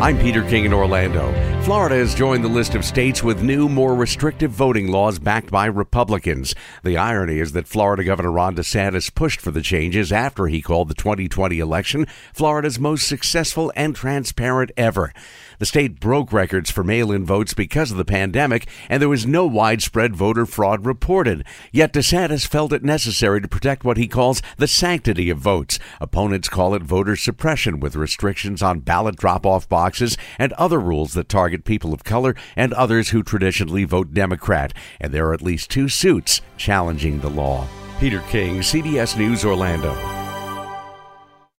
I'm Peter King in Orlando. Florida has joined the list of states with new, more restrictive voting laws backed by Republicans. The irony is that Florida Governor Ron DeSantis pushed for the changes after he called the 2020 election Florida's most successful and transparent ever. The state broke records for mail in votes because of the pandemic, and there was no widespread voter fraud reported. Yet DeSantis felt it necessary to protect what he calls the sanctity of votes. Opponents call it voter suppression, with restrictions on ballot drop off boxes and other rules that target people of color and others who traditionally vote Democrat. And there are at least two suits challenging the law. Peter King, CBS News, Orlando.